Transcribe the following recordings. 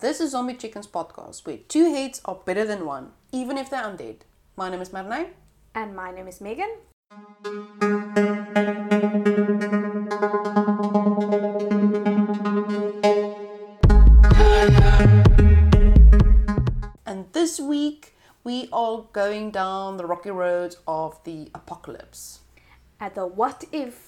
This is Zombie Chickens podcast, where two heads are better than one, even if they're undead. My name is Marnay. And my name is Megan. And this week, we are going down the rocky roads of the apocalypse. At the What If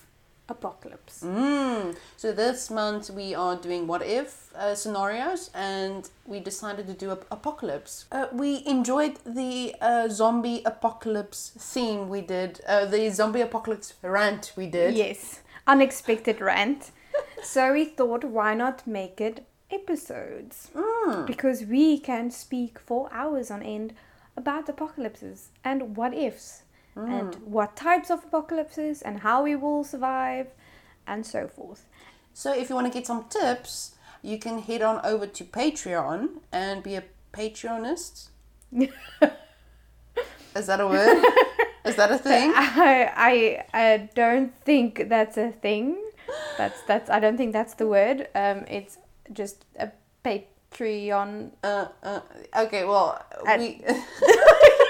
Apocalypse. Mm. So this month we are doing what if uh, scenarios, and we decided to do a apocalypse. Uh, we enjoyed the uh, zombie apocalypse theme we did, uh, the zombie apocalypse rant we did. Yes, unexpected rant. so we thought, why not make it episodes? Mm. Because we can speak for hours on end about apocalypses and what ifs. And what types of apocalypses and how we will survive and so forth. So if you want to get some tips, you can head on over to Patreon and be a Patreonist. Is that a word? Is that a thing? I, I I don't think that's a thing. That's that's I don't think that's the word. Um, it's just a Patreon. Uh, uh, okay, well, And- we.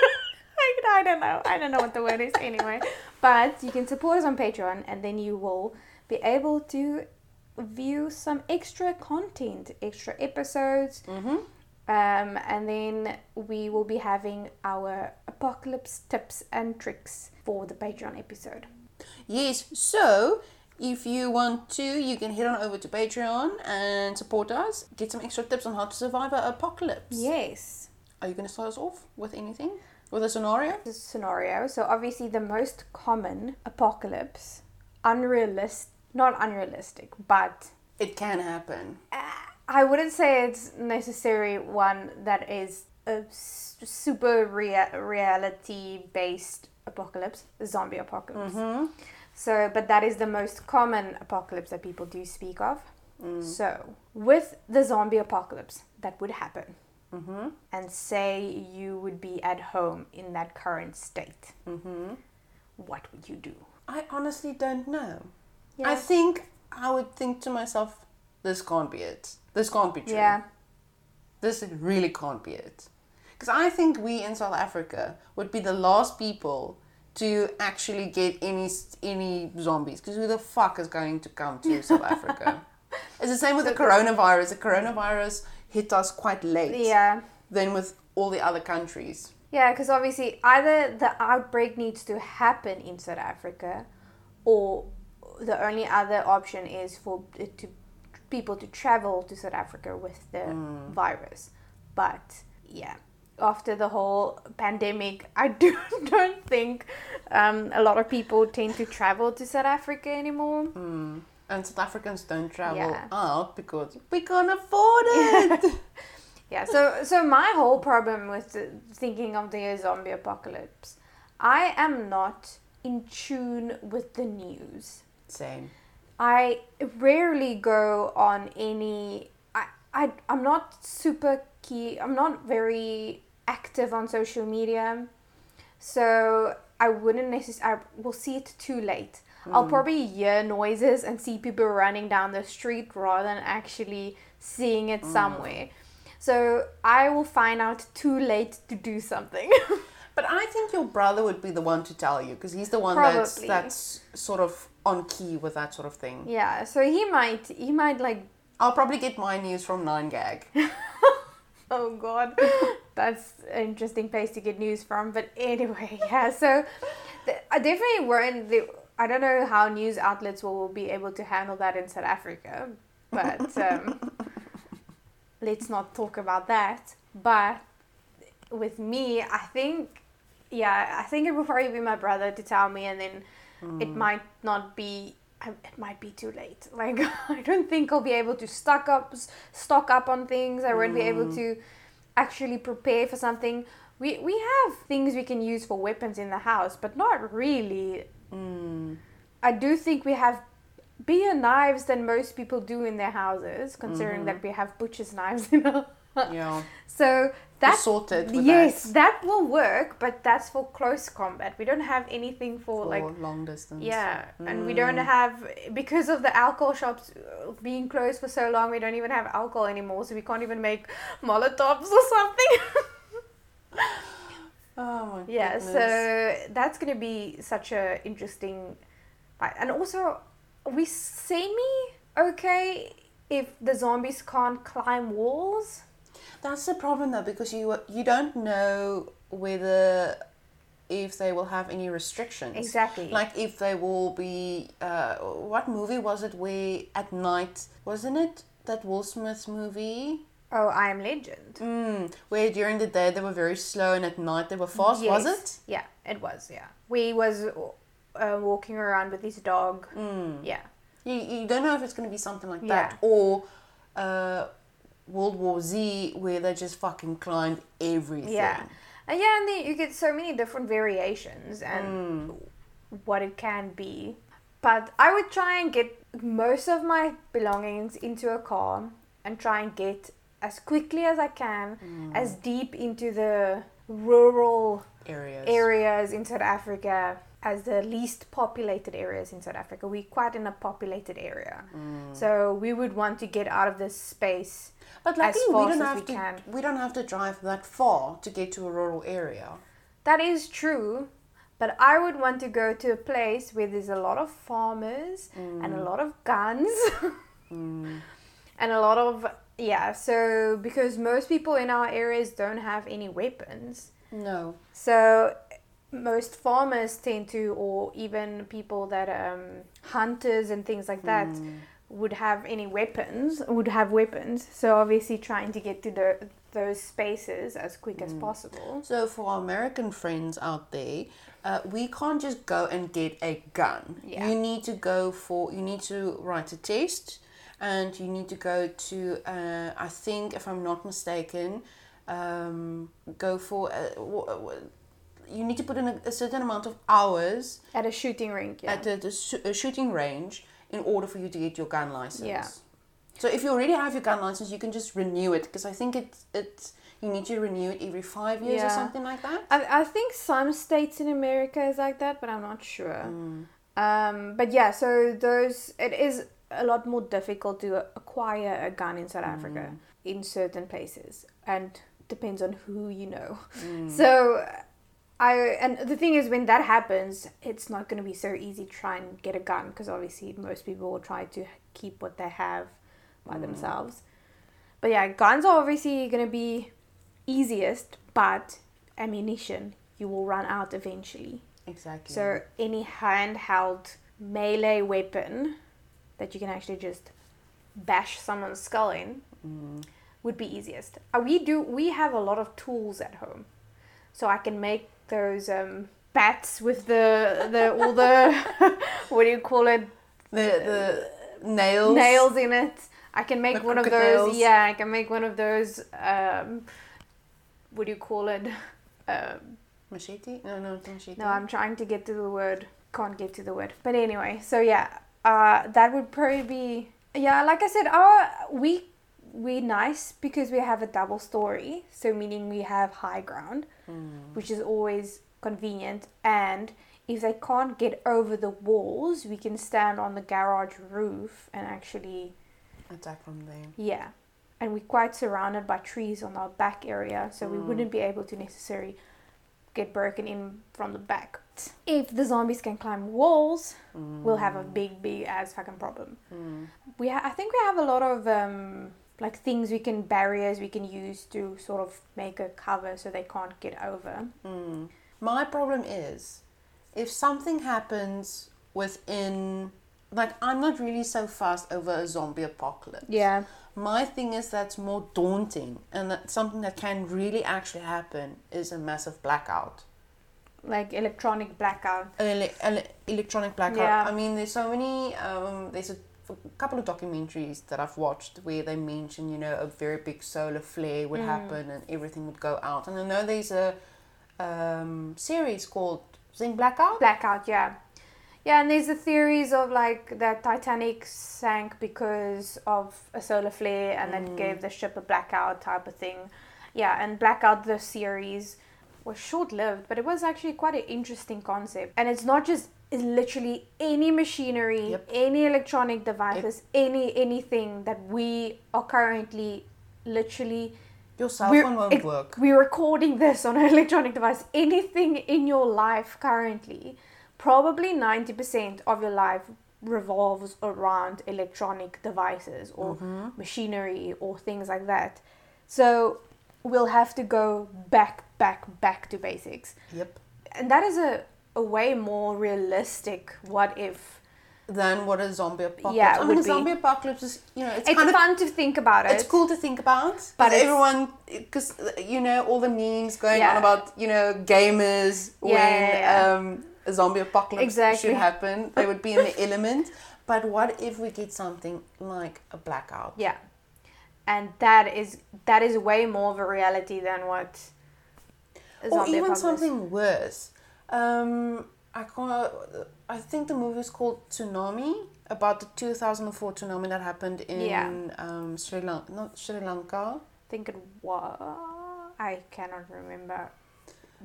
I, don't know. I don't know what the word is anyway. But you can support us on Patreon, and then you will be able to view some extra content, extra episodes. Mhm. Um, and then we will be having our apocalypse tips and tricks for the Patreon episode. Yes, so if you want to, you can head on over to Patreon and support us. Get some extra tips on how to survive an apocalypse. Yes. Are you going to start us off with anything? With a scenario? this scenario. So obviously the most common apocalypse, unrealistic, not unrealistic, but It can happen. uh, I wouldn't say it's necessary one that is a super rea- reality based apocalypse, zombie apocalypse. Mm-hmm. So, but that is the most common apocalypse that people do speak of. Mm. So, with the zombie apocalypse that would happen, Mm-hmm. and say you would be at home in that current state, Mm-hmm. what would you do? I honestly don't know. Yeah. I think I would think to myself, this can't be it. This can't be true. Yeah. This really can't be it. Because I think we in South Africa would be the last people to actually get any any zombies. Because who the fuck is going to come to South Africa? It's the same with the coronavirus. The coronavirus hit us quite late Yeah. than with all the other countries. Yeah, because obviously either the outbreak needs to happen in South Africa, or the only other option is for it to people to travel to South Africa with the virus. But yeah, after the whole pandemic, I do don't think um, a lot of people tend to travel to South Africa anymore. Mm. And South Africans don't travel Yeah. out because we can't afford it. Yeah, so so my whole problem with the, thinking of the zombie apocalypse, I am not in tune with the news. Same. I rarely go on any. I, I I'm not super key. I'm not very active on social media, so I wouldn't necessarily. I will see it too late. I'll hmm. probably hear noises and see people running down the street rather than actually seeing it hmm. somewhere. So I will find out too late to do something. But I think your brother would be the one to tell you because he's the one that's Probably. that's sort of on key with that sort of thing. yeah, so he might he might like I'll probably get my news from Nine Gag. Oh god, that's an interesting place to get news from. But anyway, yeah. So I definitely weren't. The, I don't know how news outlets will be able to handle that in South Africa, but um, let's not talk about that. But with me, I think, yeah, I think it will probably be my brother to tell me, and then it hmm. might not be. Um, it might be too late. Like I don't think I'll be able to stock up, stock up on things. I won't be able hmm. to actually prepare for something. We we have things we can use for weapons in the house, but not really. Mm. I do think we have bigger knives than most people do in their houses, considering that we have butcher's knives in our Yeah. So that sorted yes, that. that. will work, but that's for close combat. We don't have anything for, For like long distance. yeah, and we don't Mm. have because of the alcohol shops uh, being closed for so long. We don't even have alcohol anymore, so we can't even make Molotovs or something. Oh my yeah, goodness. so that's gonna be such a interesting, fight. and also we semi okay if the zombies can't climb walls. That's the problem though, because you you don't know whether if they will have any restrictions. Exactly. Like if they will be. Uh, what movie was it where at night wasn't it that Will Smith movie? Oh, I am Legend. Mm, where during the day they were very slow and at night they were fast. Was it? Yeah, it was. Yeah, we was uh, walking around with his dog. Mm. Yeah. You, you don't know if it's going to be something like Yeah. that or uh, World War Z where they just fucking climbed everything. Yeah. And yeah, and then you get so many different variations and Mm. what it can be. But I would try and get most of my belongings into a car and try and get as quickly as I can, Mm. as deep into the rural Areas. areas in South Africa as the least populated areas in South Africa. We're quite in a populated area. Mm. So we would want to get out of this space. But as luckily, we fast don't as have we to. can. We don't have to drive that far to get to a rural area. That is true, but I would want to go to a place where there's a lot of farmers and a lot of guns Mm. and a lot of yeah, so because most people in our areas don't have any weapons. No. So most farmers tend to or even people that um hunters and things like that Mm. would have any weapons would have weapons so obviously trying to get to the, those spaces as quick as possible So for our American friends out there, uh, we can't just go and get a gun. Yeah. You need to go for. You need to write a test, and you need to go to. Uh, I think, if I'm not mistaken, um, go for. A, w- w- you need to put in a, a certain amount of hours at a shooting rink yeah at the, the sh- a shooting range in order for you to get your gun license. Yeah. So if you already have your gun license, you can just renew it because I think it's it's you need to renew it every five years or something like that. I, I think some states in America is like that, but I'm not sure. Um, but yeah, so those it is a lot more difficult to acquire a gun in South Africa mm. in certain places, and depends on who you know. Mm. So. I and the thing is when that happens, it's not going to be so easy to try and get a gun because obviously most people will try to keep what they have by mm. themselves. But yeah, guns are obviously going to be easiest, but ammunition you will run out eventually. Exactly. So any handheld melee weapon that you can actually just bash someone's skull in would be easiest. Uh, we do we have a lot of tools at home, so I can make those um, bats with the the all the what do you call it the the nails. nails in it. I can make The one of those. nails. Yeah, I can make one of those. Um, what do you call it? Um, Machete? No, no, it's machete. no, I'm trying to get to the word. Can't get to the word. But anyway, so yeah, uh, that would probably be. Yeah, like I said, our we we nice because we have a double story, so meaning we have high ground, which is always convenient. And if they can't get over the walls, we can stand on the garage roof and actually attack from there. yeah, and we're quite surrounded by trees on our back area, so we wouldn't be able to necessarily get broken in from the back. If the zombies can climb walls, we'll have a big, big ass fucking problem. We, ha- I think we have a lot of um, like things we can barriers we can use to sort of make a cover so they can't get over. Mm. My problem is if something happens within like I'm not really so fast over a zombie apocalypse. Yeah, My thing is that's more daunting and that something that can really actually happen is a massive blackout. Like electronic blackout. Ele- ele- electronic blackout. Yeah. I mean, there's so many. Um, there's a, a couple of documentaries that I've watched where they mention, you know, a very big solar flare would happen and everything would go out. And I know there's a um, series called Zinc Blackout. Blackout, yeah. Yeah, and there's the theories of like that Titanic sank because of a solar flare and that gave the ship a blackout type of thing. Yeah, and Blackout the series was short lived, but it was actually quite an interesting concept. And it's not just it's literally any machinery, Yep. any electronic devices, any anything that we are currently literally Your cell phone won't ex- work. We're recording this on an electronic device. Anything in your life currently, probably 90% of your life revolves around electronic devices or Mm-hmm. machinery or things like that. So we'll have to go back, back, back to basics. Yep. And that is a, a way more realistic what if. Than what a zombie apocalypse. Yeah, I mean, a would be. zombie apocalypse is you know it's, It's kind of fun to think about it. it's cool to think about, But everyone because you know all the memes going Yeah. on about you know gamers Yeah, when yeah. Um, a zombie apocalypse Exactly. should happen, they would be in the element. But what if we get something like a blackout? Yeah. And that is that is way more of a reality than what or even something worse. Um, I can't. I think the movie is called Tsunami about the 2004 tsunami that happened in Yeah. um, Sri Lanka, not Sri Lanka. I think it was I cannot remember.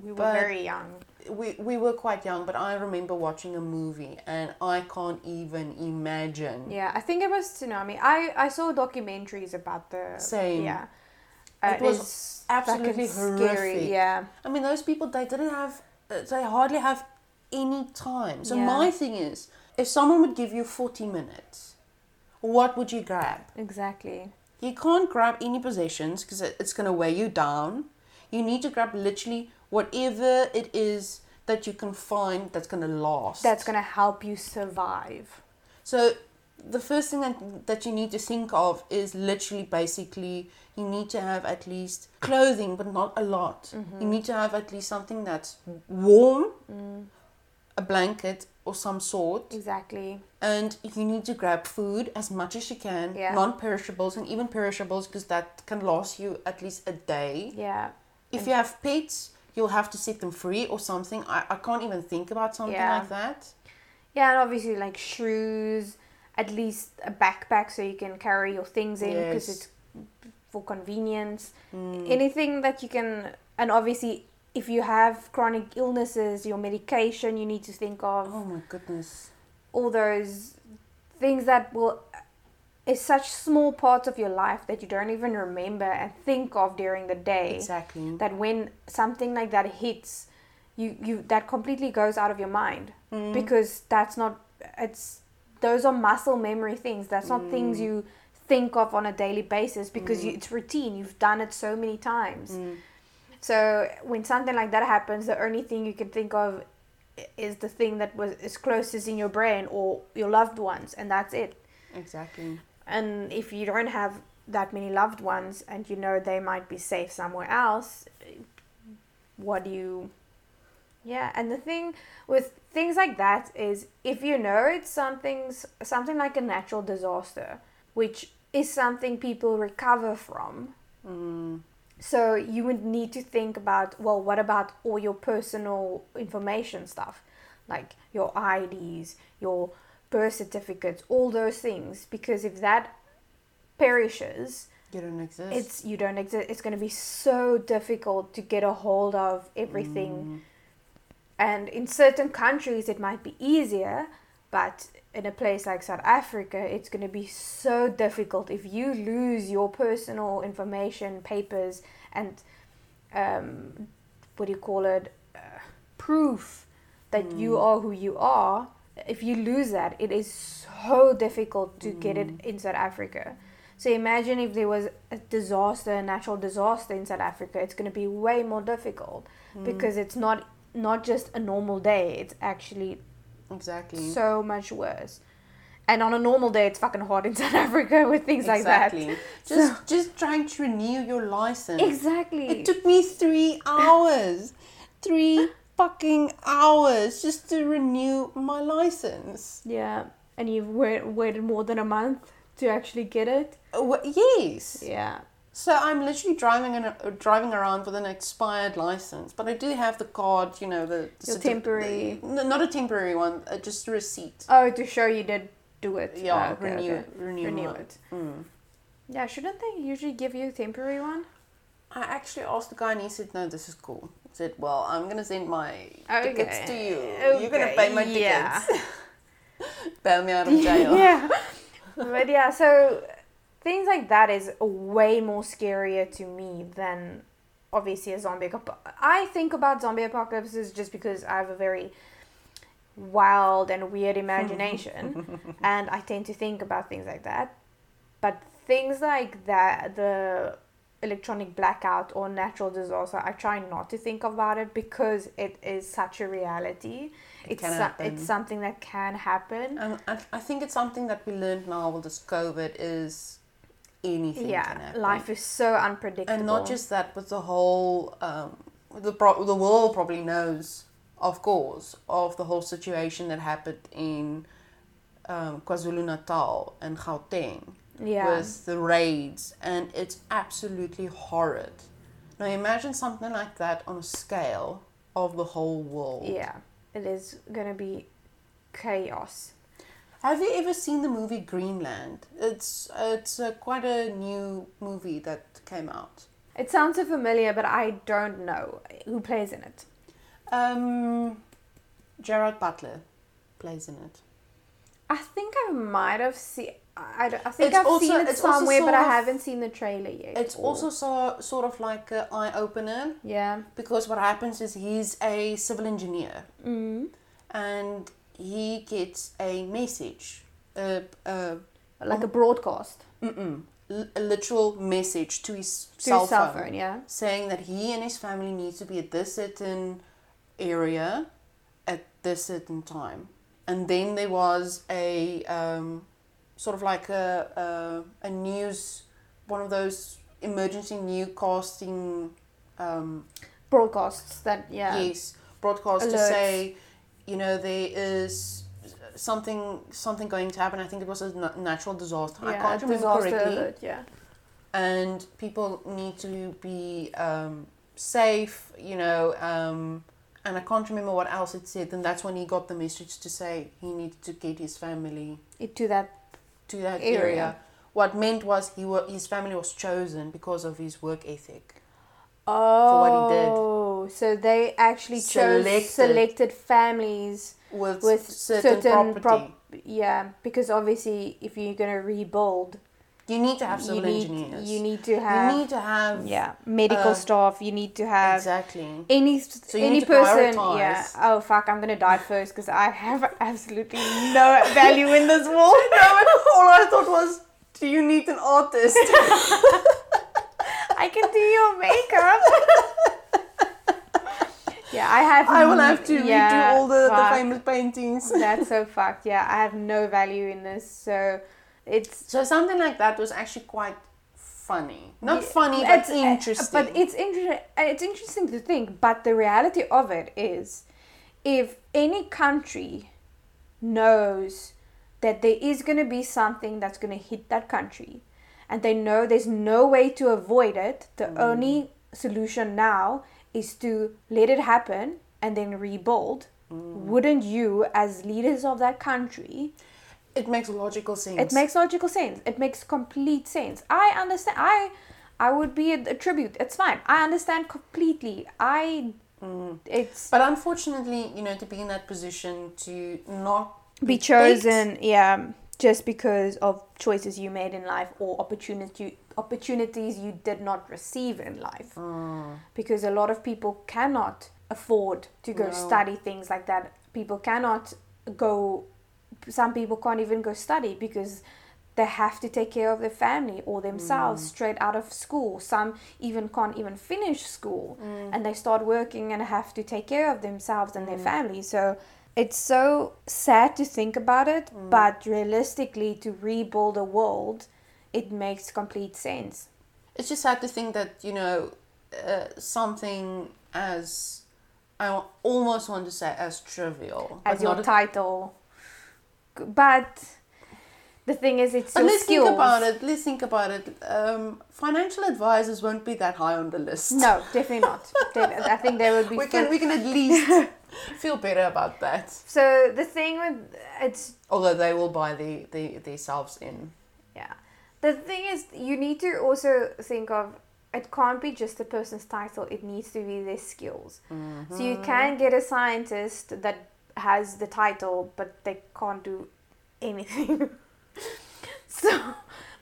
We were But- very young. We we were quite young, but I remember watching a movie, and I can't even imagine. Yeah, I think it was tsunami. I I saw documentaries about the Same. Yeah. Uh, It was absolutely horrific. Yeah. I mean, those people they didn't have, uh, they hardly have any time. So Yeah. my thing is, if someone would give you 40 minutes, what would you grab? Exactly. You can't grab any possessions because it's going to weigh you down. You need to grab literally whatever it is that you can find that's going to last. That's gonna help you survive. So the first thing that, that you need to think of is literally basically you need to have at least clothing, but not a lot. Mm-hmm. You need to have at least something that's warm, Mm. a blanket or some sort, Exactly. and you need to grab food as much as you can, Yeah. non-perishables and even perishables because that can last you at least a day. Yeah. If you have pets, you'll have to set them free or something. I, I can't even think about something Yeah. like that. Yeah, and obviously like shoes, at least a backpack so you can carry your things in because Yes. it's for convenience. Mm. Anything that you can, and obviously if you have chronic illnesses, your medication you need to think of, Oh my goodness. all those things that will is such small parts of your life that you don't even remember and think of during the day Exactly. that when something like that hits you you that completely goes out of your mind Mm. because that's not it's those are muscle memory things that's not things you think of on a daily basis because you, it's routine you've done it so many times Mm. so when something like that happens the only thing you can think of is the thing that was is closest in your brain or your loved ones and that's it Exactly. And if you don't have that many loved ones and you know they might be safe somewhere else, what do you. Yeah, and the thing with things like that is if you know it's something, something like a natural disaster, which is something people recover from. Mm. So you would need to think about well, what about all your personal information stuff, like your IDs, your birth certificates, all those things, because if that perishes, You don't exist. it's you don't exist. It's going to be so difficult to get a hold of everything. Mm. And in certain countries, it might be easier, but in a place like South Africa, it's going to be so difficult if you lose your personal information, papers, and um, what do you call it? Uh, proof that you are who you are. If you lose that, it is so difficult to get it mm. in South Africa. So imagine if there was a disaster, a natural disaster in South Africa, it's going to be way more difficult mm. because it's not not just a normal day. It's actually Exactly. so much worse. And on a normal day, it's fucking hot in South Africa with things exactly. like that. Just just trying to renew your license. Exactly. It took me three hours. three fucking hours just to renew my license. yeah, and you've wait, waited more than a month to actually get it. Uh, wha- yes. Yeah. So I'm literally driving in a, driving around with an expired license, but I do have the card. You know the, the Your certi- temporary- the- not a temporary one, uh, just a receipt. Oh, to show you did do it. Yeah, Oh, okay, renew okay. renew, Renew it. Mm. Yeah, shouldn't they usually give you a temporary one? I actually asked the guy, and he said, "No, this is cool." Said, "Well, I'm gonna send my tickets to you. You're gonna pay my yeah. tickets. Bail me out of jail." yeah. But yeah, so things like that is way more scarier to me than obviously a zombie apocalypse. I think about zombie apocalypses just because I have a very wild and weird imagination and I tend to think about things like that. But things like that, the electronic blackout or natural disaster, I try not to think about it because it is such a reality. It it's can so- it's something that can happen. And I, I think it's something that we learned now with this COVID is anything can yeah, happen. life is so unpredictable. and not just that, but the whole um, the pro- the world probably knows, of course, of the whole situation that happened in um, KwaZulu Natal and Gauteng yeah, with the raids, and it's absolutely horrid. Now imagine something like that on a scale of the whole world. yeah, it is gonna be chaos. Have you ever seen the movie Greenland? It's it's uh, quite a new movie that came out. It sounds so familiar, but I don't know who plays in it. Um, Gerard Butler plays in it. I think I might have seen. I, don't- I think It's I've also- seen it it's somewhere, but I haven't seen the trailer yet. It's also so, sort of like an eye opener yeah, because what happens is he's a civil engineer mm. and he gets a message, a, like a broadcast mm-mm, l- a literal message to his to cell his cell phone. phone. Yeah, saying that he and his family need to be at this certain area at this certain time. And then there was a um, sort of like a, a, a news, one of those emergency newscasting, um, broadcasts that yeah. yes, broadcast to say, you know, there is something something going to happen. I think it was a natural disaster. I yeah, can't remember correctly alert, yeah. and people need to be um, safe, you know. Um, and I can't remember what else it said. And that's when he got the message to say he needed to get his family It, to that to that Area. area. What meant was he wa- his family was chosen because of his work ethic. oh, what he did. Oh, so they actually chose Selected. selected families With, with certain, property, prop- yeah, because obviously if you're gonna rebuild, you need to have you need engineers. you need to have You need to have yeah medical uh, staff. You need to have exactly. any So you any need to person. prioritize. Yeah. Oh fuck! I'm gonna die first because I have absolutely no value in this world. no, all I thought was, do you need an artist? I can do your makeup. yeah, I have. I will have to yeah, redo all the, the famous paintings. That's so fucked. Yeah, I have no value in this. So it's So something like that was actually quite funny. Not funny, but it's- uh, interesting. But it's interesting. It's interesting to think. But the reality of it is, if any country knows that there is going to be something that's going to hit that country, and they know there's no way to avoid it, the Mm. only solution now is to let it happen and then rebuild. Mm. Wouldn't you, as leaders of that country, it makes logical sense. it makes logical sense. It makes complete sense. I understand. I I would be a, a tribute. It's fine. I understand completely. I it's But unfortunately, you know, to be in that position to not be chosen, yeah, just because of choices you made in life or opportunity opportunities you did not receive in life. Mm. Because a lot of people cannot afford to go No. study things like that. People cannot go. Some people can't even go study because they have to take care of their family or themselves Mm. straight out of school. Some even can't even finish school Mm. and they start working and have to take care of themselves and their family. So it's so sad to think about it, Mm. but realistically, to rebuild a world, it makes complete sense. It's just sad to think that you know uh, something as I almost want to say as trivial As your a- title. But the thing is, it's But your let's skills. think about it. Let's think about it. Um, financial advisors won't be that high on the list. No, definitely not. I think they would be. we can we can at least feel better about that. So the thing with it's Although they will buy the, the themselves in. yeah, the thing is you need to also think of it can't be just a person's title. It needs to be their skills. So you can get a scientist that has the title, but they can't do anything. so,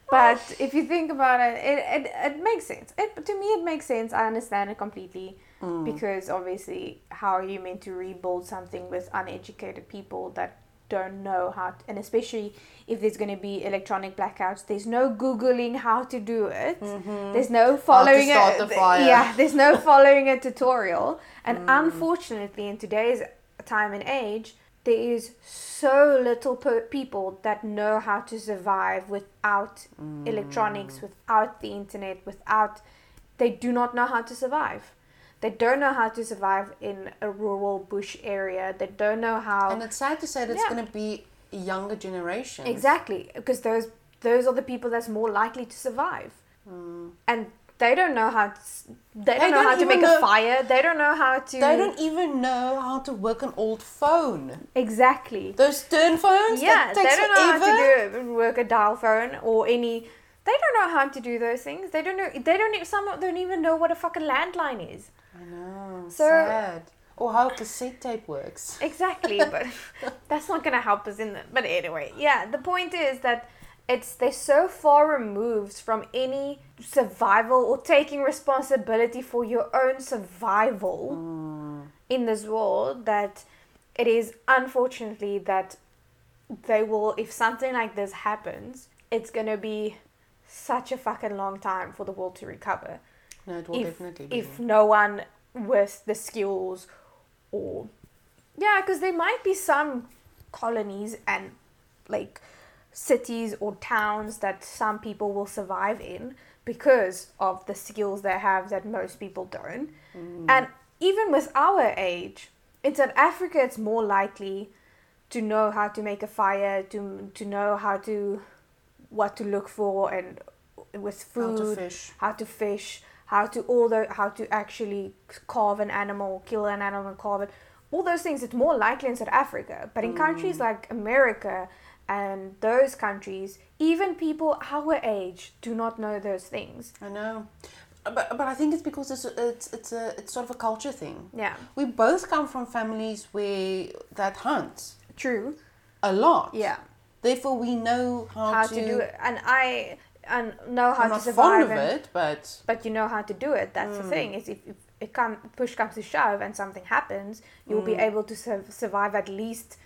but if you think about it, it, it, it makes sense. It, to me, it makes sense. I understand it completely because obviously, how are you meant to rebuild something with uneducated people that don't know how, to, and especially if there's going to be electronic blackouts, there's no googling how to do it. There's no following a, the. Yeah, there's no following a tutorial, and unfortunately, in today's time and age, there is so little per- people that know how to survive without mm. electronics, without the internet, without. They do not know how to survive. They don't know how to survive in a rural bush area. They don't know how. And it's sad to say that it's going to be a younger generation. Exactly, because those those are the people that's more likely to survive, mm. and they don't know how. To, they, don't know don't how to make know- a fire. They don't know how to. They don't even know how to work an old phone. exactly. Those turn phones Yeah, they don't know forever. how to do work a dial phone or any. They don't know how to do those things. They don't know. They don't. Some don't even know what a fucking landline is. I know. So- sad. Or how cassette tape works. Exactly, but that's not gonna help us in the. But anyway, yeah. The point is that it's they're so far removed from any survival or taking responsibility for your own survival mm. in this world that it is unfortunately that they will if something like this happens it's gonna be such a fucking long time for the world to recover No, it will if, definitely be. if no one with the skills or yeah because there might be some colonies and like cities or towns that some people will survive in because of the skills they have that most people don't mm. and even with our age in south africa it's more likely to know how to make a fire to to know how to what to look for and with How food to fish. how to fish, how to all the how to actually carve an animal, kill an animal, carve it. All those things. It's more likely in South Africa, but in countries mm. like America and those countries, even people our age do not know those things. I know. But, but I think it's because it's it's it's a it's sort of a culture thing. Yeah, We both come from families where that hunt true. a lot. Yeah, Therefore, we know how, how to, to do it, and I and know how I'm to not survive. fond of it, but but you know how to do it. That's the hmm. thing. Is if, if it come push comes to shove and something happens, you'll be hmm. able to sur- survive at least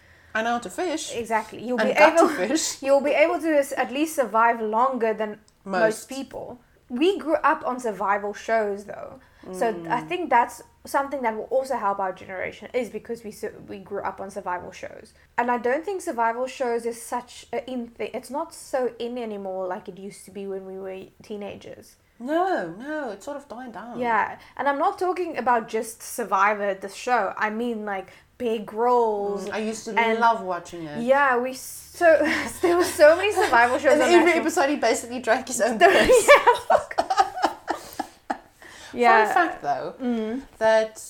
Know how to fish. Exactly. You'll and be able to fish. you'll be able to at least survive longer than most, Most. people. We grew up on survival shows though. So I Mm. think that's something that will also help our generation is because we we grew up on survival shows. And I don't think survival shows is such a in thing. It's not so in anymore like it used to be when we were teenagers. No, no, it's sort of died down. Yeah, and I'm not talking about just Survivor the show. I mean like Bear Grylls. I used to And- love watching it. Yeah, we so there were so many survival shows. And every National- episode, he basically drank his own yeah, piss. fuck. yeah. Fun fact, though, Mm. that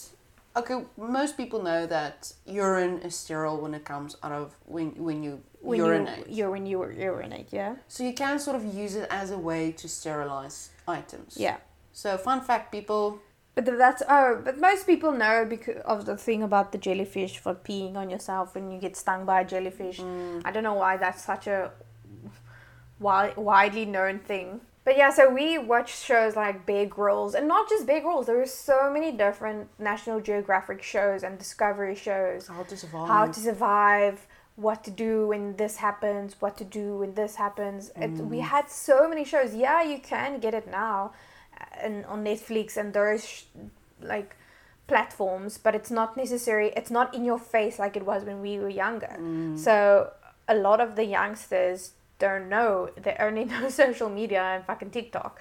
okay, most people know that urine is sterile when it comes out of when when you when urinate. you when you urinate, yeah. so you can sort of use it as a way to sterilize items. Yeah. So fun fact, people. But that's oh, but most people know because of the thing about the jellyfish for peeing on yourself when you get stung by a jellyfish. Mm. I don't know why that's such a wi- widely known thing. But yeah, so we watch shows like Bear Grylls, and not just Bear Grylls. There are so many different National Geographic shows and Discovery shows. How to survive. how to survive, what to do when this happens, what to do when this happens. It, we mm. had so many shows. Yeah, you can get it now, and on Netflix and those sh- like platforms, but it's not necessary. It's not in your face like it was when we were younger. Mm. So a lot of the youngsters don't know. They only know social media and fucking TikTok.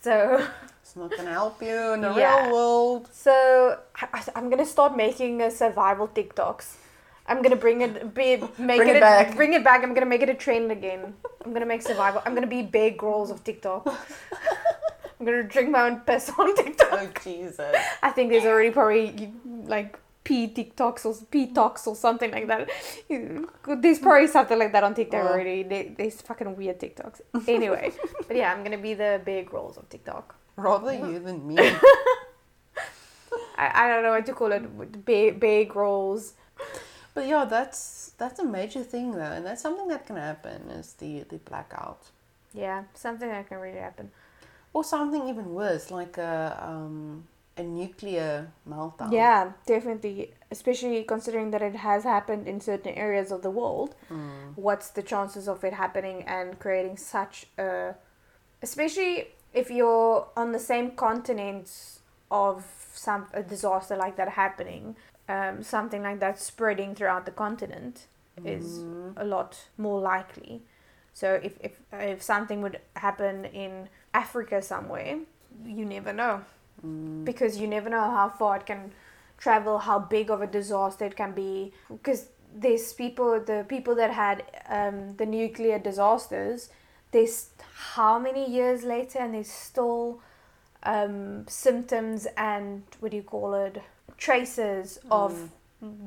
So. It's not gonna help you in the Yeah. real world. So I, I'm gonna start making a survival TikToks. I'm gonna bring it, be, make Bring it, it a- back. bring it back. I'm gonna make it a trend again. I'm gonna make survival. I'm gonna be Bear Grylls of TikTok. I'm gonna drink my own piss on TikTok. Oh Jesus. I think there's already probably like P TikToks or P talks or something like that. There's probably something like that on TikTok Oh. already. They, there's fucking weird TikToks. Anyway, but yeah, I'm gonna be the Bear Grylls of TikTok. Rather you than me. I, I don't know what to call it. Big big girls. But yeah, that's that's a major thing though, and that's something that can happen is the the blackout. Yeah, something that can really happen. Or something even worse, like a um, a nuclear meltdown. Yeah, definitely. Especially considering that it has happened in certain areas of the world. Mm. What's the chances of it happening and creating such a. Especially if you're on the same continent of some a disaster like that happening, um, something like that spreading throughout the continent is Mm. a lot more likely. So if, if if something would happen in Africa somewhere, you never know Mm. because you never know how far it can travel, how big of a disaster it can be. Because there's people, the people that had um, the nuclear disasters, there's how many years later, and there's still um, symptoms and what do you call it, traces of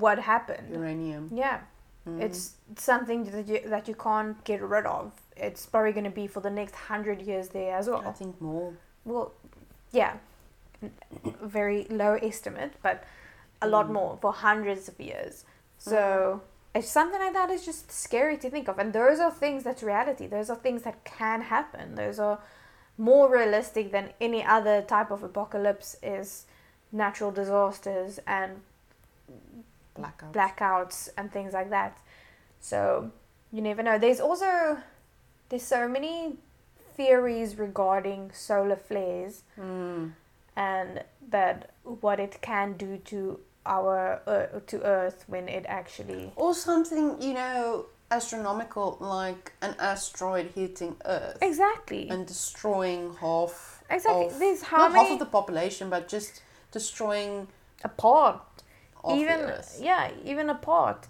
what happened. uranium. Yeah, Mm. it's something that you that you can't get rid of. It's probably going to be for the next hundred years there as well. I think more. Well, yeah, very low estimate, but a lot Mm. more for hundreds of years. So if something like that is just scary to think of, and those are things that's reality. Those are things that can happen. Those are more realistic than any other type of apocalypse is natural disasters and Blackout. blackouts and things like that. So you never know. There's also there's so many theories regarding solar flares Mm. and that what it can do to our uh, to Earth when it actually Or something, you know, astronomical, like an asteroid hitting Earth exactly and destroying half. exactly. Of, There's how not many half of the population, but just destroying a part even the Earth. yeah even a part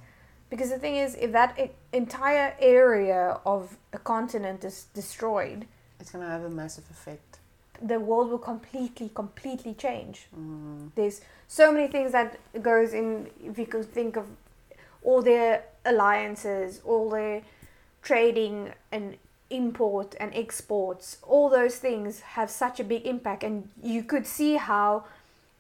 because the thing is if that entire area of a continent is destroyed It's gonna have a massive effect. the world will completely completely change Mm. there's so many things that goes in if you could think of all their alliances all their trading and import and exports all those things have such a big impact and you could see how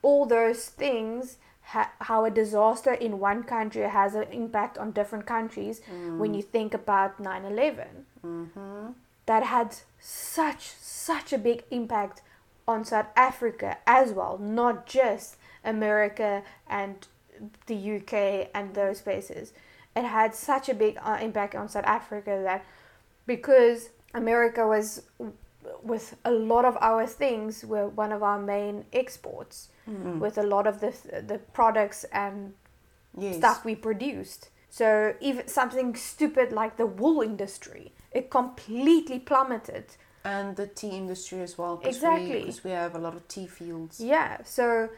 all those things ha- how a disaster in one country has an impact on different countries when you think about 9-11 Mm-hmm. that had such such a big impact on South Africa as well, not just America and the UK and those places. It had such a big uh, impact on South Africa that because America was with a lot of our things were one of our main exports Mm. with a lot of the the products and Yes. stuff we produced. So even something stupid like the wool industry, it completely plummeted. And the tea industry as well. Cause Exactly. Because we, have a lot of tea fields. Yeah, so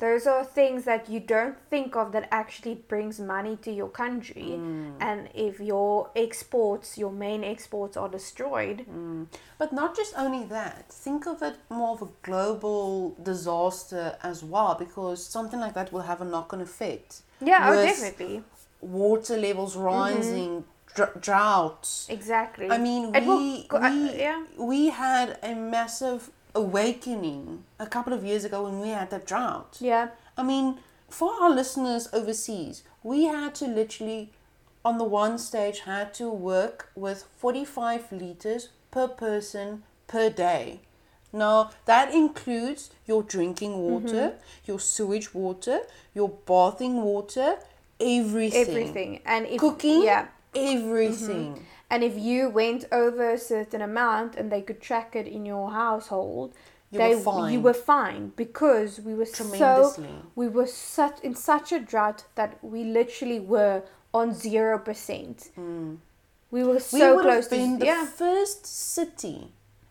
those are things that you don't think of that actually brings money to your country. Mm. And if your exports, your main exports are destroyed, Mm. But not just only that. Think of it more of a global disaster as well, because something like that will have a knock-on effect. yeah, oh, definitely. Water levels rising, dr- droughts. Exactly. I mean, we go- uh, we, yeah. we had a massive awakening a couple of years ago when we had that drought. yeah, I mean, for our listeners overseas, we had to literally, on the one stage, had to work with 45 liters per person per day. Now, that includes your drinking water, mm-hmm. your sewage water, your bathing water, everything. everything. And if Cooking, yeah, everything. Mm-hmm. And if you went over a certain amount and they could track it in your household, You they were fine. you were fine because we were so we were such in such a drought that we literally were on zero percent. We were Mm. we so would close to the yeah first city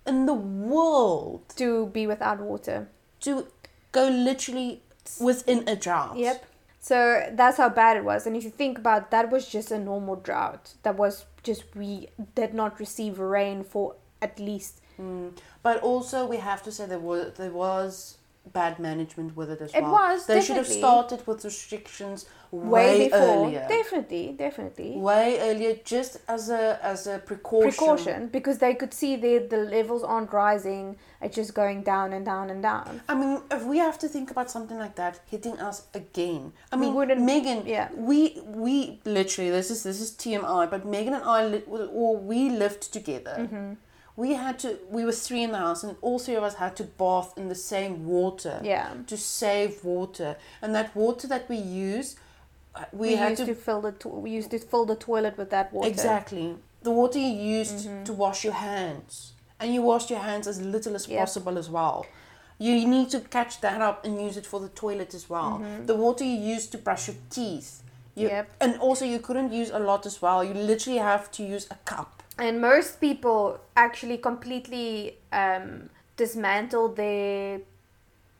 in the world to be without water. to go literally within a drought. Yep. So that's how bad it was. And if you think about that was just a normal drought. That was just we did not receive rain for at least Mm. But also, we have to say there was there was bad management with it as It well. was, They should have started with restrictions way, way, before. earlier. Definitely, definitely. way earlier, just as a as a precaution. Precaution because they could see the the levels aren't rising, it's just going down and down and down. I mean, if we have to think about something like that hitting us again, I mean, wouldn't- Megan, yeah. we we literally this is this is TMI, but Megan and I, li- or we lived together. Mm-hmm. We had to. We were three in the house, and all three of us had to bath in the same water. Yeah. To save water, and that water that we use, uh, we, We, had used to, to, fill the to- we used to fill the toilet with that water. exactly the water you used Mm-hmm. to wash your hands, and you washed your hands as little as Yep. possible as well. You need to catch that up and use it for the toilet as well. The water you used to brush your teeth. You, Mm-hmm. Yep. And also, you couldn't use a lot as well. You literally have to use a cup. And most people actually completely um, dismantled their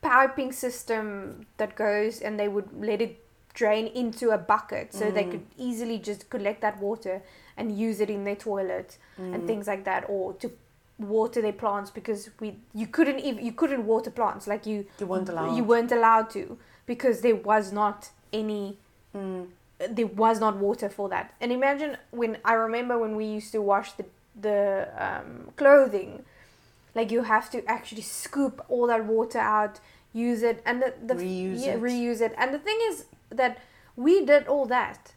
piping system that goes and they would let it drain into a bucket so they could easily just collect that water and use it in their toilet and things like that or to water their plants because we you couldn't even you couldn't water plants like you You weren't allowed. you weren't allowed to because there was not any Mm. There was not water for that. And imagine when I remember when we used to wash the the um, clothing, like you have to actually scoop all that water out, use it, and the, the Reuse yeah, it. reuse it. And the thing is that we did all that,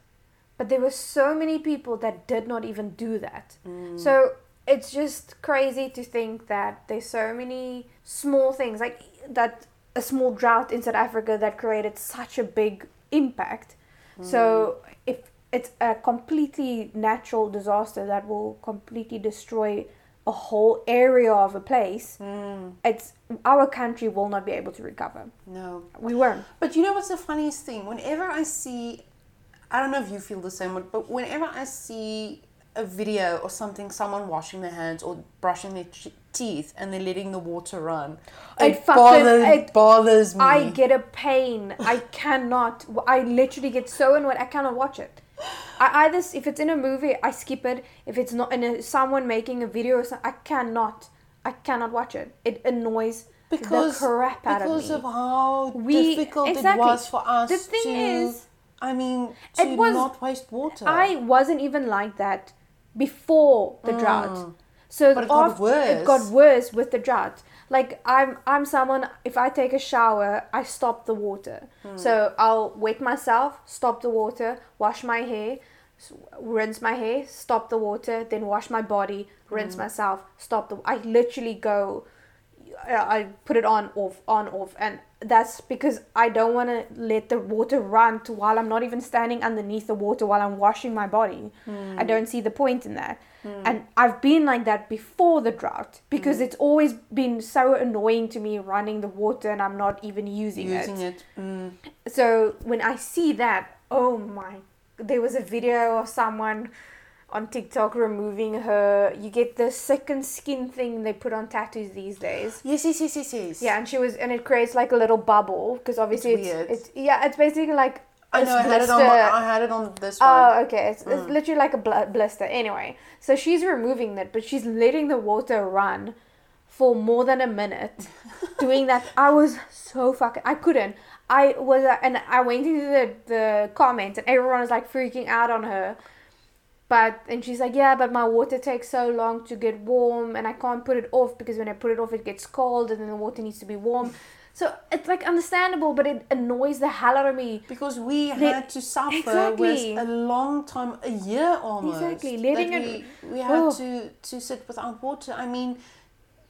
but there were so many people that did not even do that. Mm. So it's just crazy to think that there's so many small things like that a small drought in South Africa that created such a big impact. So if it's a completely natural disaster that will completely destroy a whole area of a place, Mm. it's our country will not be able to recover. No. We weren't. But you know what's the funniest thing? Whenever I see, I don't know if you feel the same, but whenever I see a video or something, someone washing their hands or brushing their teeth and they're letting the water run, It it, fucking- bothers, it- bothers me. I get a pain. I cannot. I literally get so annoyed. I cannot watch it. I either if it's in a movie, I skip it. If it's not in a, someone making a video, or something, I cannot. I cannot watch it. It annoys because the crap out because of me. how We- difficult exactly. it was for us The thing to. is- I mean, to It was- not waste water. I wasn't even like that before the drought. Mm. So. But it got after- It got worse. worse with the drought. Like I'm, I'm someone. If I take a shower, I stop the water. Hmm. So I'll wet myself, stop the water, wash my hair, rinse my hair, stop the water, then wash my body, Hmm. rinse myself, stop the. I literally go. I I put it on, off, on, off, and that's because I don't want to let the water run to while I'm not even standing underneath the water while I'm washing my body. Hmm. I don't see the point in that. And I've been like that before the drought because Hmm. it's always been so annoying to me running the water and I'm not even using, using it. it. Mm. So when I see that, oh my, there was a video of someone on TikTok removing her. You get the second skin thing they put on tattoos these days. Yes, yes, yes, yes, yes. Yeah, and she was, and it creates like a little bubble because obviously It's it's, weird. it's, yeah, it's basically like I know. I had it on. My, I had it on this one. Oh, okay. It's, it's literally like a bl- blister. Anyway, so she's removing that, but she's letting the water run for more than a minute. doing that, I was so fucking. I couldn't. I was, uh, and I went into the the comments, and everyone was like freaking out on her. But and she's like, yeah, but my water takes so long to get warm, and I can't put it off because when I put it off, it gets cold, and then the water needs to be warm. So it's like understandable, but it annoys the hell out of me. Because we Let- had to suffer Exactly. with a long time, a year almost. Exactly, that letting we, it- we had Oh. to, to sit without water. I mean,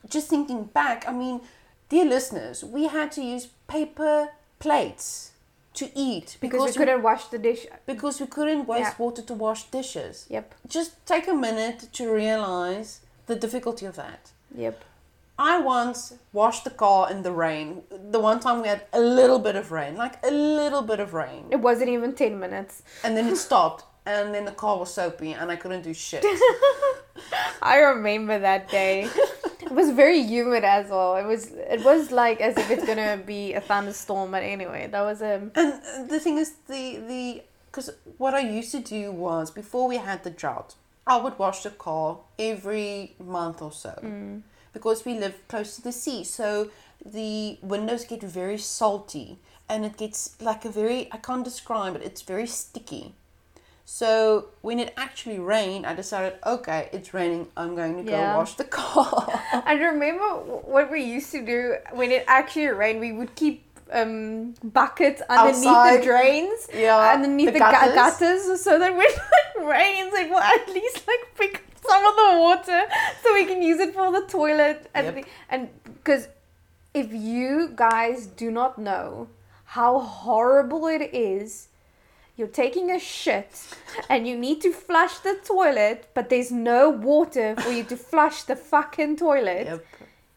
just thinking back, I mean, dear listeners, we had to use paper plates to eat Because, we couldn't wash the dish. because we couldn't waste Yeah. water to wash dishes. Yep. Just take a minute to realize the difficulty of that. Yep. I once washed the car in the rain. The one time we had a little bit of rain, like a little bit of rain. It wasn't even 10 minutes. And then it stopped, and then the car was soapy, and I couldn't do shit. I remember that day. It was very humid as well. It was it was like as if it's gonna be a thunderstorm. But anyway, that was um And the thing is, the the because what I used to do was before we had the drought, I would wash the car every month or so because we live close to the sea. So the windows get very salty and it gets like a very I can't describe it. It's very sticky. So when it actually rained, I decided, okay, it's raining. I'm going to go Yeah. wash the car. I remember what we used to do when it actually rained. We would keep um, buckets underneath Outside. the drains, Yeah, underneath the the, gu- gutters. gutters. so that when it rains, it will at least like pick up some of the water, so we can use it for the toilet. And Yep. the- and because if you guys do not know how horrible it is. You're taking a shit and you need to flush the toilet, but there's no water for you to flush the fucking toilet. yep,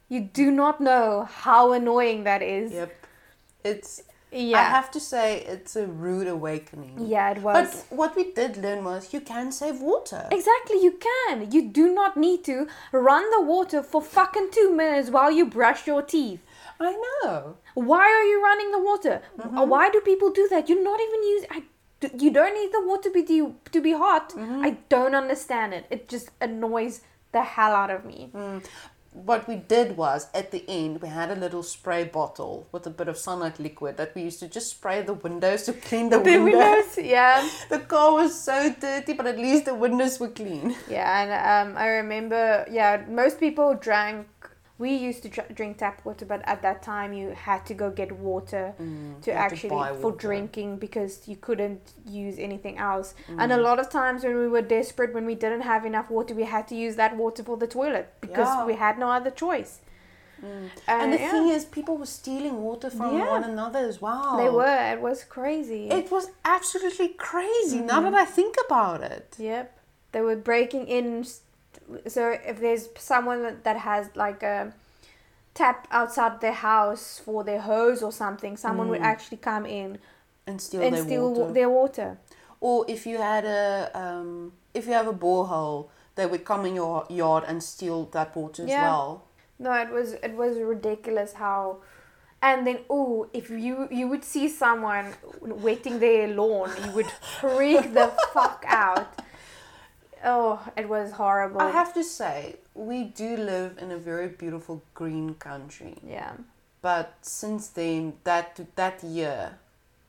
You do not know how annoying that is. yep. It's Yeah. I have to say it's a rude awakening. yeah, it was. But what we did learn was you can save water. exactly, you can. You do not need to run the water for fucking two minutes while you brush your teeth. I know. Why are you running the water? Uh, Why do people do that? You're not even using. I, you don't need the water to be to, to be hot. I don't understand it. It just annoys the hell out of me. What we did was at the end we had a little spray bottle with a bit of sunlight liquid that we used to just spray the windows to clean the, The windows. windows, yeah. The car was so dirty, but at least the windows were clean. Yeah, and um, I remember, yeah, most people drank. We used to dr- drink tap water, but at that time you had to go get water to you to actually buy for drinking because you couldn't use anything else. And Mm. a lot of times when we were desperate, when we didn't have enough water, we had to use that water for the toilet because Yeah. we had no other choice. and the yeah, thing is, people were stealing water from Yeah. one another as well. they were. It was crazy. It was absolutely crazy. Now Mm. that I think about it. Yep. They were breaking in. So if there's someone that has like a tap outside their house for their hose or something, someone would actually come in And steal and their steal water. their water. Or if you had a um, if you have a borehole, they would come in your yard and steal that water as well. No, it was it was ridiculous how. And then, oh, if you you would see someone wetting their lawn, you would freak the fuck out. Oh, it was horrible. I have to say, we do live in a very beautiful green country. yeah. But since then, that that year,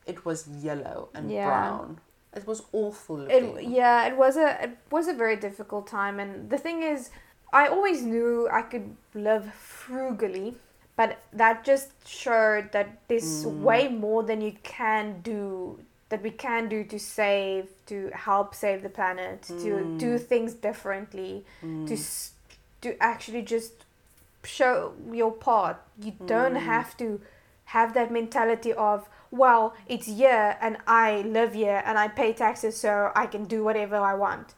it was yellow and Yeah. brown. It was awful It, yeah, it was a it was a very difficult time, and the thing is, I always knew I could live frugally, but that just showed that there's mm. way more than you can do that we can do to save, to help save the planet, to do mm. things differently, to mm. to actually just show your part. You don't mm. have to have that mentality of, well, it's here and I live here and I pay taxes so I can do whatever I want.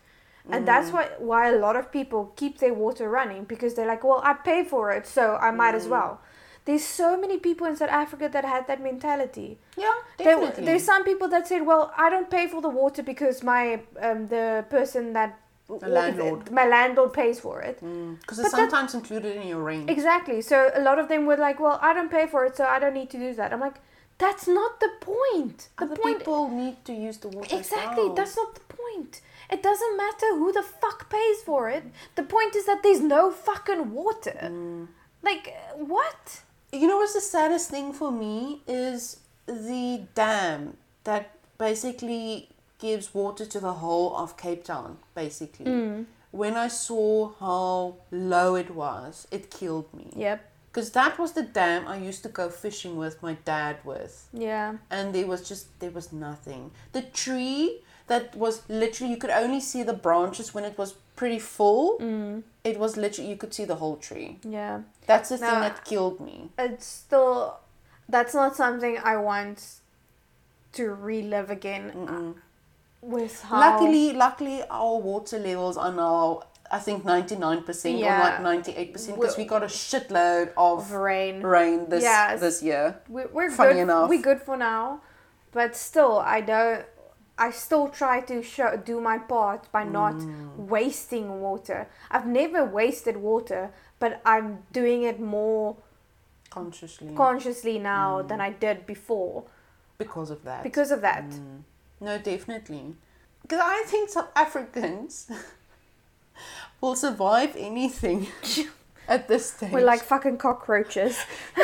And that's why why a lot of people keep their water running because they're like, well, I pay for it, so I might as well. There's so many people in South Africa that had that mentality. Yeah, There, definitely. there's some people that said, "Well, I don't pay for the water because my um, the person that The landlord. my landlord pays for it." Because But it's that- sometimes included in your rent. Exactly. So a lot of them were like, "Well, I don't pay for it, so I don't need to do that." I'm like, "That's not the point. The Other point people need to use the water. exactly. well. That's not the point. It doesn't matter who the fuck pays for it. The point is that there's no fucking water. Mm. Like what? You know what's the saddest thing for me is the dam that basically gives water to the whole of Cape Town, basically. Mm. When I saw how low it was, it killed me. Yep. Because that was the dam I used to go fishing with my dad with. Yeah. And there was just, there was nothing. The tree that was literally, you could only see the branches when it was pretty full. Mm. It was literally, you could see the whole tree. Yeah. That's the thing that killed me. It's still. That's not something I want to relive again. Mm-mm. With how. Luckily, luckily, our water levels are now, I think, 99% Yeah. or like 98% because we got a shitload of of rain. rain this Yes. this year. We're, we're Funny good. enough. We're good for now, but still, I don't. I still try to show, do my part by not Mm. wasting water. I've never wasted water, but I'm doing it more Consciously. consciously now than I did before because of that. because of that. Mm. No, definitely. Because I think South Africans will survive anything at this stage. We're like fucking cockroaches.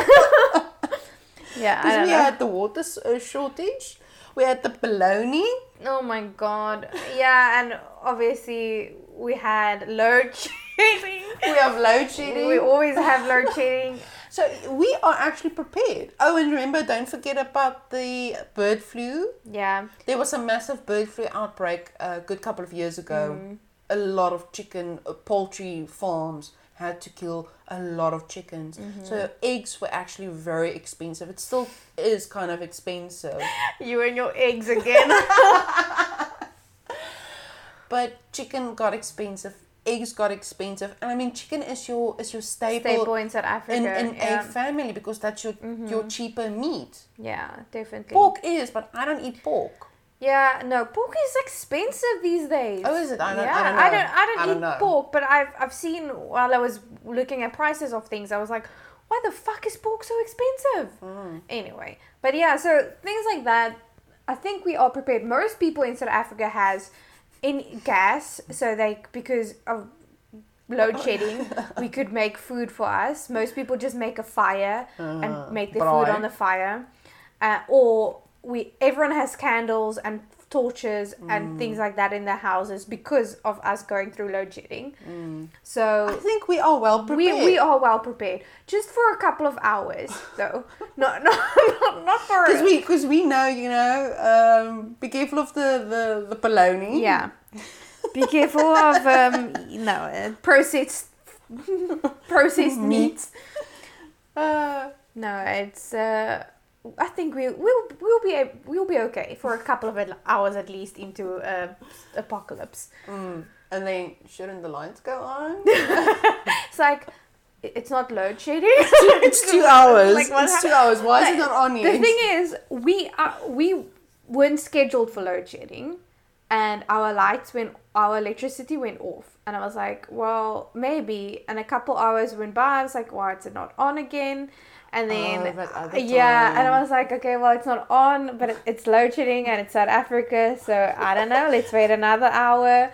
yeah, because we know. had the water uh, shortage, we had the polony. Oh my god. Yeah, and obviously we had load shedding. We have load shedding. We always have load shedding. so we are actually prepared. Oh, and remember, don't forget about the bird flu. Yeah. There was a massive bird flu outbreak a good couple of years ago. Mm. A lot of chicken, uh, poultry farms had to kill a lot of chickens. Mm-hmm. So eggs were actually very expensive. It still is kind of expensive. You and your eggs again. but chicken got expensive. Eggs got expensive. And I mean chicken is your is your staple, Staple in South Africa. in, in yeah. Mm-hmm. a family because that's your your cheaper meat. yeah, definitely. Pork is, but I don't eat pork. Yeah, no, pork is expensive these days. Oh, is it? I don't- I yeah, don't know. I don't, I don't I eat don't know. pork, but I've, I've seen while I was looking at prices of things, I was like, why the fuck is pork so expensive? Mm. Anyway, but yeah, so things like that, I think we are prepared. Most people in South Africa has in gas, so they because of load shedding, we could make food for us. Most people just make a fire and make their braai. food on the fire, uh, or we everyone has candles and torches Mm. and things like that in their houses because of us going through load shedding. Mm. I think we are well prepared. we, we are well prepared, just for a couple of hours though. not not not, not for Because we, cause we know, you know, um, be careful of the, the, the polony. yeah. Be careful of um no uh, processed processed meat. Uh, No, it's. Uh, I think we we'll we'll be we'll be okay for a couple of hours at least into uh, apocalypse. mm. And then, shouldn't the lights go on? It's like it's not load shedding. it's two hours. Like, it's two hours. Why is it not on yet? the thing is, we are we weren't scheduled for load shedding, and our lights went, our electricity went off, and I was like, well, maybe. And a couple hours went by. I was like, why is it not on again? And then Oh, yeah, and I was like, okay, well, it's not on, but it's load shedding and it's South Africa, so I don't know. Let's wait another hour,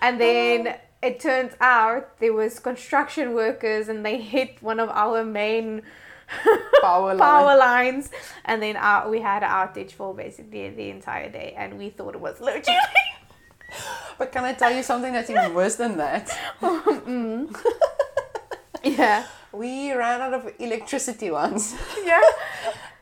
and then. It turns out there was construction workers and they hit one of our main Power power lines, and then uh, we had outage for basically the entire day, and we thought it was load shedding. But can I tell you something that's even worse than that? yeah, We ran out of electricity once. yeah.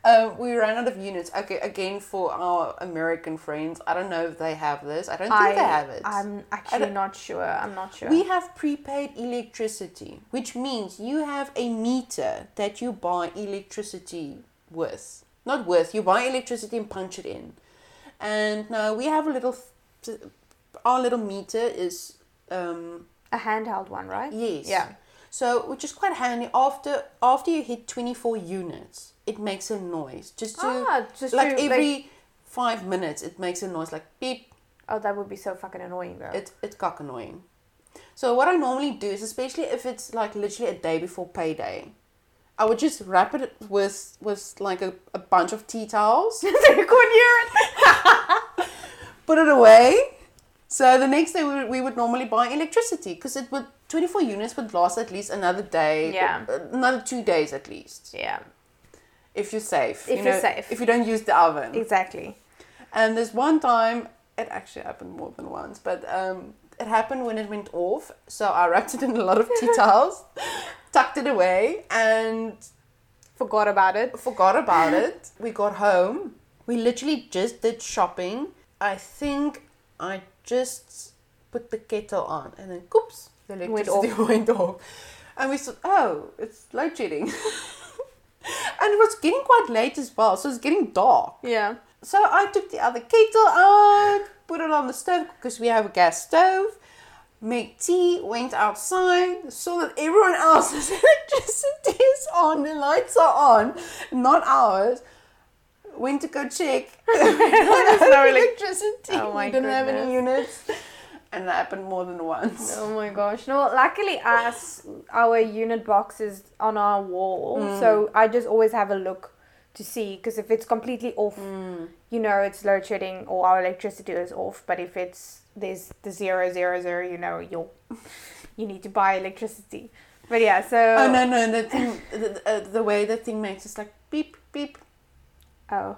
Um, we ran out of units. Okay, again for our American friends, I don't know if they have this. I don't think they have it. I'm actually not sure. I'm not sure. We have prepaid electricity, which means you have a meter that you buy electricity with. Not with, you buy electricity and punch it in. And now we have a little, our little meter is, um, a handheld one, right? yes. Yeah. So, which is quite handy. After after you hit 24 units, it makes a noise. Just to, Ah, just like to, every like- five minutes, it makes a noise like beep, Oh, that would be so fucking annoying though. It's it's cock annoying. So what I normally do is, especially if it's like literally a day before payday, I would just wrap it with with like a, a bunch of tea towels, so you couldn't hear it. put it away. So the next day we would, we would normally buy electricity because it would 24 units would last at least another day, Yeah. uh, another two days at least Yeah, if you're safe. If you you're safe. If you don't use the oven. exactly. And there's one time, it actually happened more than once, but um, it happened when it went off. So I wrapped it in a lot of tea towels, tucked it away, and Forgot about it. forgot about it. We got home. We literally just did shopping. I think I just put the kettle on, and then, oops, the Went electricity went off. And we thought, oh, it's light shedding. and it was getting quite late as well, so it's getting dark. Yeah. So I took the other kettle out, put it on the stove because we have a gas stove, made tea, went outside, saw that everyone else's electricity is on, the lights are on, not ours. Went to go check. No electricity. Oh my we didn't have any units. And that happened more than once. Oh my gosh. No, luckily us our unit box is on our wall. Mm. So I just always have a look to see because if it's completely off, Mm. you know it's load shedding or our electricity is off. But if it's there's the zero zero zero, you know you'll you need to buy electricity. But yeah, so Oh no no the thing the, uh, the way the thing makes is like beep beep oh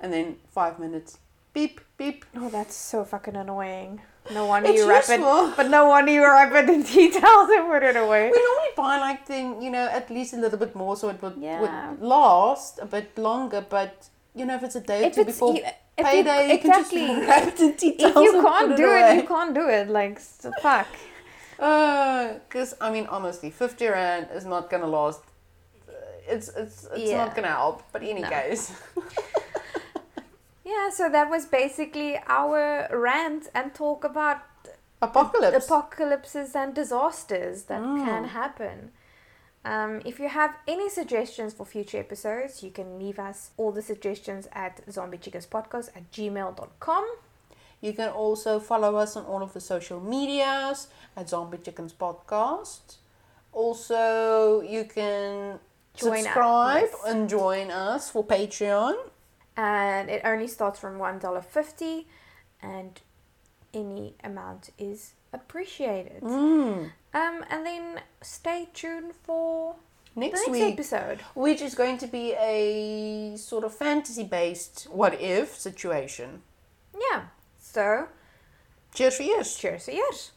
and then five minutes beep beep. oh that's so fucking annoying. No wonder It's you wrap it, but no wonder you wrap it in details and put it away. We normally buy like thing you know at least a little bit more so it would, Yeah. would last a bit longer. But you know if it's a day or If two before you- if you- payday, you, exactly. can just wrap it in details. If you can't do it, away. you can't do it. Like s- fuck. Because I mean, honestly, fifty rand is not gonna last. Uh, It's it's it's Yeah. not gonna help. But any No. case, Yeah, so that was basically our rant and talk about apocalypse. apocalypses and disasters that Mm. can happen. Um, if you have any suggestions for future episodes, you can leave us all the suggestions at zombiechickenspodcast at gmail.com. you can also follow us on all of the social medias at Zombie Chickens Podcast. Also, you can Join subscribe and join us for Patreon. And it only starts from $1.50 and any amount is appreciated. Mm. Um, and then stay tuned for Next, next week, episode. which is going to be a sort of fantasy-based what if situation. Yeah. So, Cheers for yes. cheers to yours.